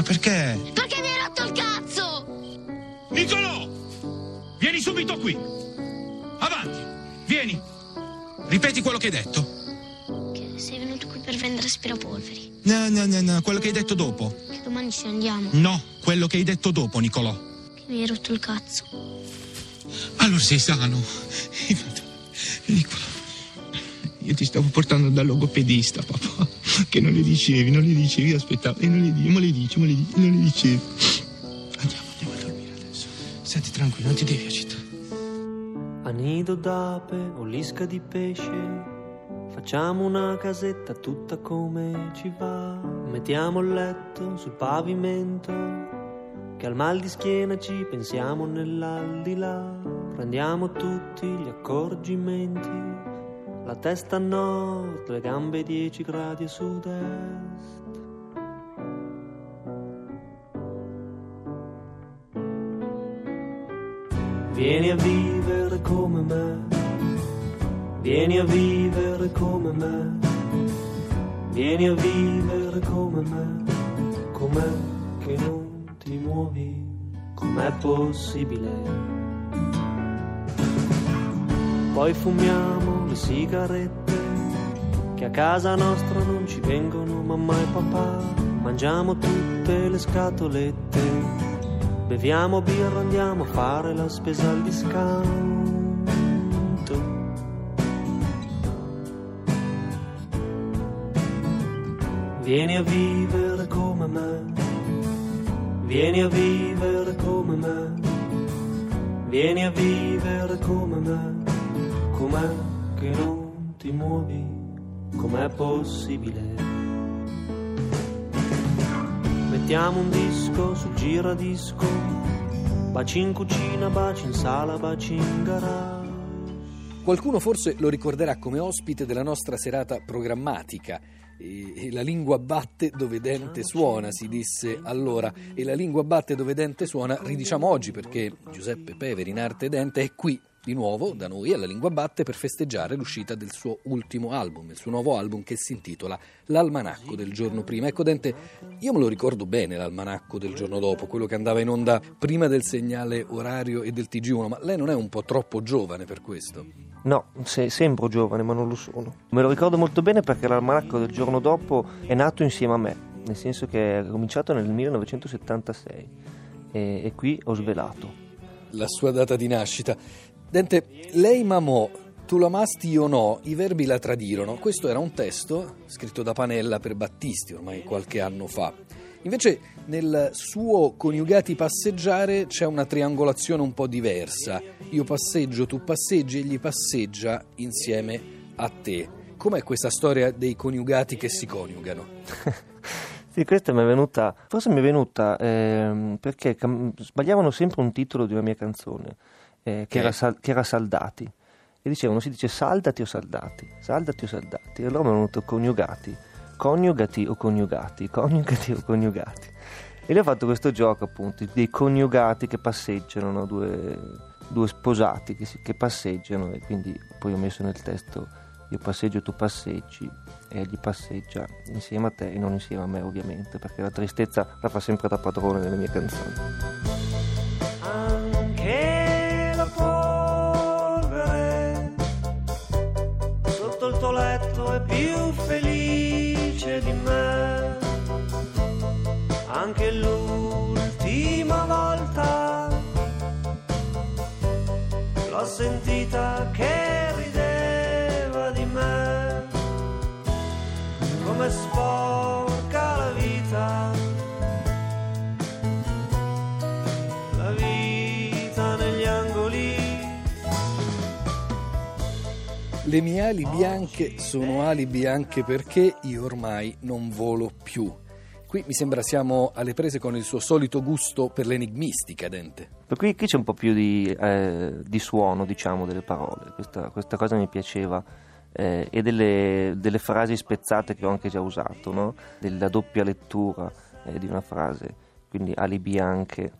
Ma perché? Perché mi hai rotto il cazzo! Nicolò! Vieni subito qui! Avanti! Vieni! Ripeti quello che hai detto. Che sei venuto qui per vendere aspirapolveri. No, no, no, no, quello che hai detto dopo. Che domani ci andiamo. No, quello che hai detto dopo, Nicolò. Che mi hai rotto il cazzo. Allora sei sano. Nicolò, io ti stavo portando dal logopedista, papà. Che non le dicevi, non le dicevi, aspettavo. E non le dici, me le dici, me le dici, non le dicevi. Andiamo, andiamo a dormire adesso. Senti tranquillo, non ti devi agitare. A nido d'ape o di pesce, facciamo una casetta tutta come ci va. Mettiamo il letto sul pavimento, che al mal di schiena ci pensiamo nell'aldilà. Prendiamo tutti gli accorgimenti, la testa a nord, le gambe 10 gradi a sud-est. Vieni a vivere come me, vieni a vivere come me, vieni a vivere come me, com'è che non ti muovi, com'è possibile? Poi fumiamo le sigarette, che a casa nostra non ci vengono mamma e papà, mangiamo tutte le scatolette. Beviamo birra, andiamo a fare la spesa al discount. Vieni a vivere come me, vieni a vivere come me, vieni a vivere come me, com'è che non ti muovi, com'è possibile? Mettiamo un disco sul giradisco, baci in cucina, baci in sala, baci in garage. Qualcuno forse lo ricorderà come ospite della nostra serata programmatica. E, e la lingua batte dove dente suona, si disse allora, e la lingua batte dove dente suona, ridiciamo oggi perché Giuseppe Peveri in arte dente è qui di nuovo da noi alla Lingua Batte per festeggiare l'uscita del suo ultimo album, il suo nuovo album che si intitola L'almanacco del giorno prima. Ecco Dente, io me lo ricordo bene l'almanacco del giorno dopo, quello che andava in onda prima del segnale orario e del TG1, ma lei non è un po' troppo giovane per questo? No, se, sembro giovane, ma non lo sono. Me lo ricordo molto bene perché l'almanacco del giorno dopo è nato insieme a me, nel senso che è cominciato nel 1976 e, e qui ho svelato. La sua data di nascita. Dente, lei mamò, tu l'amasti io no, i verbi la tradirono. Questo era un testo scritto da Panella per Battisti ormai qualche anno fa. Invece nel suo coniugati passeggiare c'è una triangolazione un po' diversa. Io passeggio, tu passeggi, egli passeggia insieme a te. Com'è questa storia dei coniugati che si coniugano? Sì, questa mi è venuta, forse mi è venuta eh, perché cam- sbagliavano sempre un titolo di una mia canzone, eh, che, era sal- che, era Saldati. E dicevano, si dice saldati o saldati, saldati o saldati. E allora mi è venuto coniugati, coniugati o coniugati, coniugati o coniugati. E lì ho fatto questo gioco appunto, dei coniugati che passeggiano, no? due, due, sposati che, si, che passeggiano e quindi poi ho messo nel testo io passeggio, tu passeggi e egli passeggia insieme a te e non insieme a me ovviamente perché la tristezza la fa sempre da padrone nelle mie canzoni. Le mie ali bianche sono ali bianche perché io ormai non volo più. Qui mi sembra siamo alle prese con il suo solito gusto per l'enigmistica, Dente. Per cui qui c'è un po' più di, eh, di suono, diciamo, delle parole. Questa, questa cosa mi piaceva. Eh, e delle, delle, frasi spezzate che ho anche già usato, no? della doppia lettura eh, di una frase, quindi ali bianche,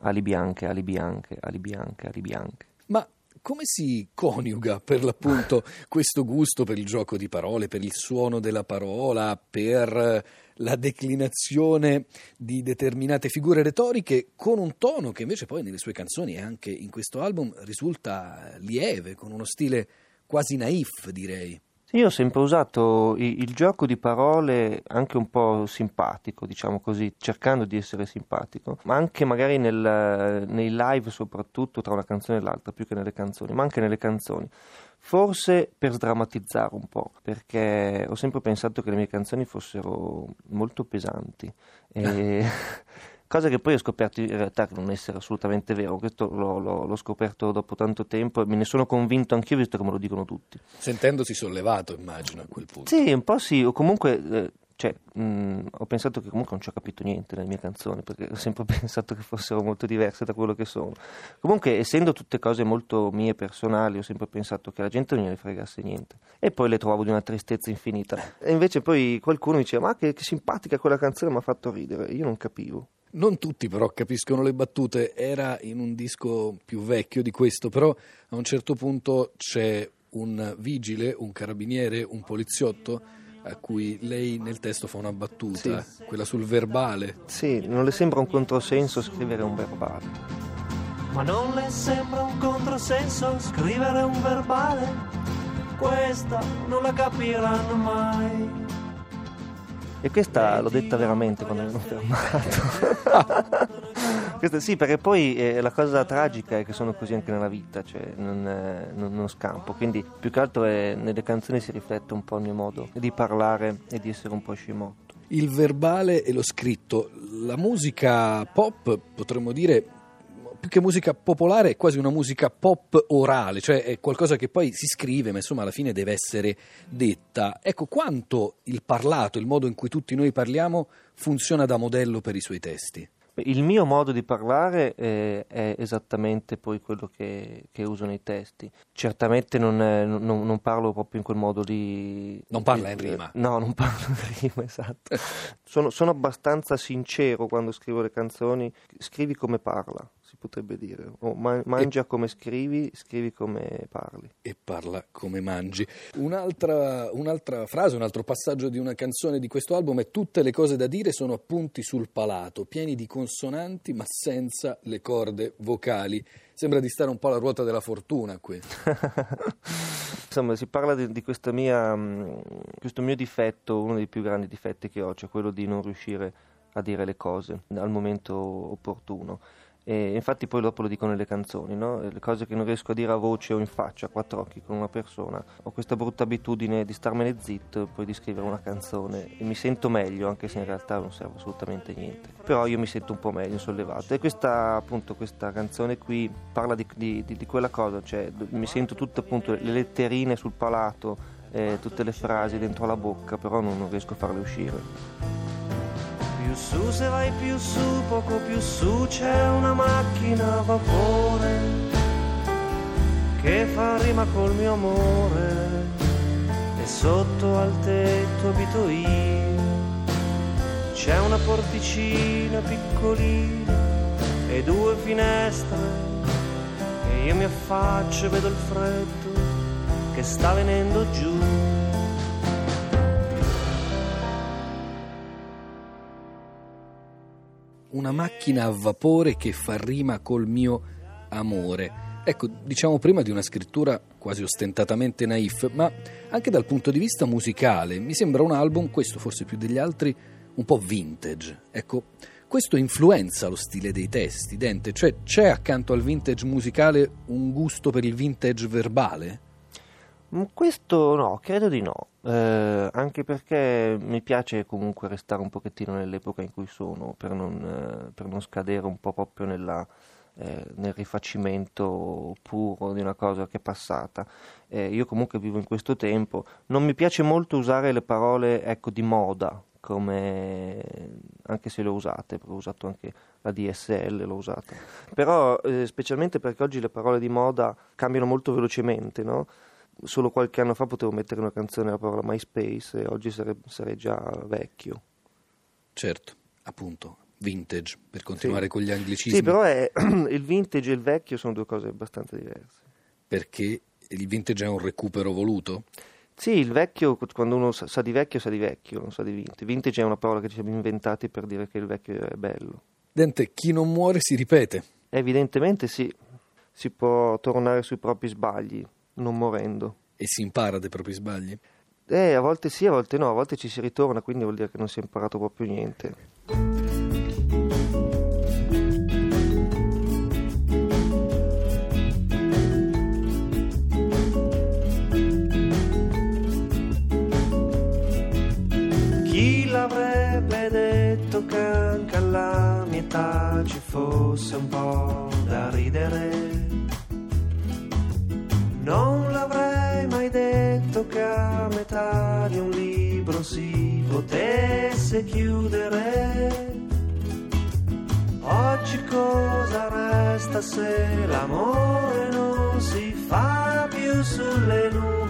ali bianche, ali bianche, ali bianche, ali bianche. Ma come si coniuga per l'appunto questo gusto per il gioco di parole, per il suono della parola, per la declinazione di determinate figure retoriche con un tono che invece poi nelle sue canzoni e anche in questo album risulta lieve, con uno stile quasi naif, direi. Io ho sempre usato il, il, gioco di parole anche un po' simpatico, diciamo così, cercando di essere simpatico, ma anche magari nel, nei live soprattutto tra una canzone e l'altra, più che nelle canzoni, ma anche nelle canzoni. Forse per sdrammatizzare un po', perché ho sempre pensato che le mie canzoni fossero molto pesanti. E... cosa che poi ho scoperto in realtà che non essere assolutamente vero, questo l'ho, l'ho, l'ho, scoperto dopo tanto tempo e me ne sono convinto anch'io visto che me lo dicono tutti. Sentendosi sollevato immagino a quel punto. Sì, un po' sì, o comunque... Eh, cioè, mh, ho pensato che comunque non ci ho capito niente nelle mie canzoni perché ho sempre pensato che fossero molto diverse da quello che sono. Comunque, essendo tutte cose molto mie personali, ho sempre pensato che la gente non gliene fregasse niente. E poi le trovavo di una tristezza infinita. E invece poi qualcuno mi diceva: Ma che, che simpatica quella canzone, mi ha fatto ridere. Io non capivo. Non tutti però capiscono le battute, era in un disco più vecchio di questo, però a un certo punto c'è un vigile, un carabiniere, un poliziotto a cui lei nel testo fa una battuta, sì. quella sul verbale. Sì, non le sembra un controsenso scrivere un verbale. Ma non le sembra un controsenso scrivere un verbale? Questa non la capiranno mai. E questa l'ho detta veramente quando mi hanno fermato. questa, sì, perché poi eh, la cosa tragica è che sono così anche nella vita, cioè non, eh, non, non scampo. Quindi più che altro è, nelle canzoni si riflette un po' il mio modo di parlare e di essere un po' scimotto. Il verbale e lo scritto. La musica pop, potremmo dire, più che musica popolare è quasi una musica pop orale, cioè è qualcosa che poi si scrive, ma insomma alla fine deve essere detta. Ecco quanto il parlato, il modo in cui tutti noi parliamo, funziona da modello per i suoi testi. Il mio modo di parlare è, è esattamente poi quello che, che, uso nei testi. Certamente non, è, non, non, parlo proprio in quel modo lì. Non parla in rima? No, non parlo in rima, esatto. sono, sono abbastanza sincero quando scrivo le canzoni. Scrivi come parla si potrebbe dire. O ma- mangia e... come scrivi, scrivi come parli. E parla come mangi. Un'altra, un'altra, frase, un altro passaggio di una canzone di questo album è tutte le cose da dire sono appunti sul palato, pieni di consonanti ma senza le corde vocali. Sembra di stare un po' alla ruota della fortuna qui. Insomma, si parla di, di mia, mm, questo mio difetto, uno dei più grandi difetti che ho, cioè quello di non riuscire a dire le cose al momento opportuno. E infatti poi dopo lo dico nelle canzoni, no? le cose che non riesco a dire a voce o in faccia, a quattro occhi con una persona. Ho questa brutta abitudine di starmene zitto e poi di scrivere una canzone e mi sento meglio, anche se in realtà non serve assolutamente niente. Però io mi sento un po' meglio, sollevato. E questa, appunto, questa canzone qui parla di, di, di, di quella cosa, cioè mi sento tutte appunto le letterine sul palato, eh, tutte le frasi dentro la bocca, però non, non riesco a farle uscire su, se vai più su, poco più su c'è una macchina a vapore che fa rima col mio amore e sotto al tetto abito io. C'è una porticina piccolina e due finestre e io mi affaccio e vedo il freddo che sta venendo giù. Una macchina a vapore che fa rima col mio amore. Ecco, diciamo prima di una scrittura quasi ostentatamente naif, ma anche dal punto di vista musicale mi sembra un album, questo forse più degli altri, un po' vintage. Ecco, questo influenza lo stile dei testi, Dente, cioè c'è accanto al vintage musicale un gusto per il vintage verbale? Mm, questo no, credo di no, eh, anche perché mi piace comunque restare un pochettino nell'epoca in cui sono, per non, eh, per non scadere un po' proprio nella, eh, nel rifacimento puro di una cosa che è passata. Eh, io comunque vivo in questo tempo, non mi piace molto usare le parole ecco, di moda, come, anche se le ho usate, ho usato anche la DSL, l'ho usata, però eh, specialmente perché oggi le parole di moda cambiano molto velocemente, no? Solo qualche anno fa potevo mettere una canzone alla parola MySpace e oggi sare, sarei già vecchio. Certo, appunto, vintage, per continuare sì. con gli anglicismi. Sì, però è, il vintage e il vecchio sono due cose abbastanza diverse. Perché il vintage è un recupero voluto? Sì, il vecchio, quando uno sa, sa di vecchio, sa di vecchio, non sa di vintage. Vintage è una parola che ci siamo inventati per dire che il vecchio è bello. Dente, chi non muore si ripete. Evidentemente sì, si può tornare sui propri sbagli, non morendo. E si impara dai propri sbagli. Eh, a volte sì, a volte no, a volte ci si ritorna, quindi vuol dire che non si è imparato proprio niente. Chi l'avrebbe detto che anche alla mia età ci fosse un po' da ridere? A metà di un libro si potesse chiudere. Oggi cosa resta se l'amore non si fa più sulle nuvole?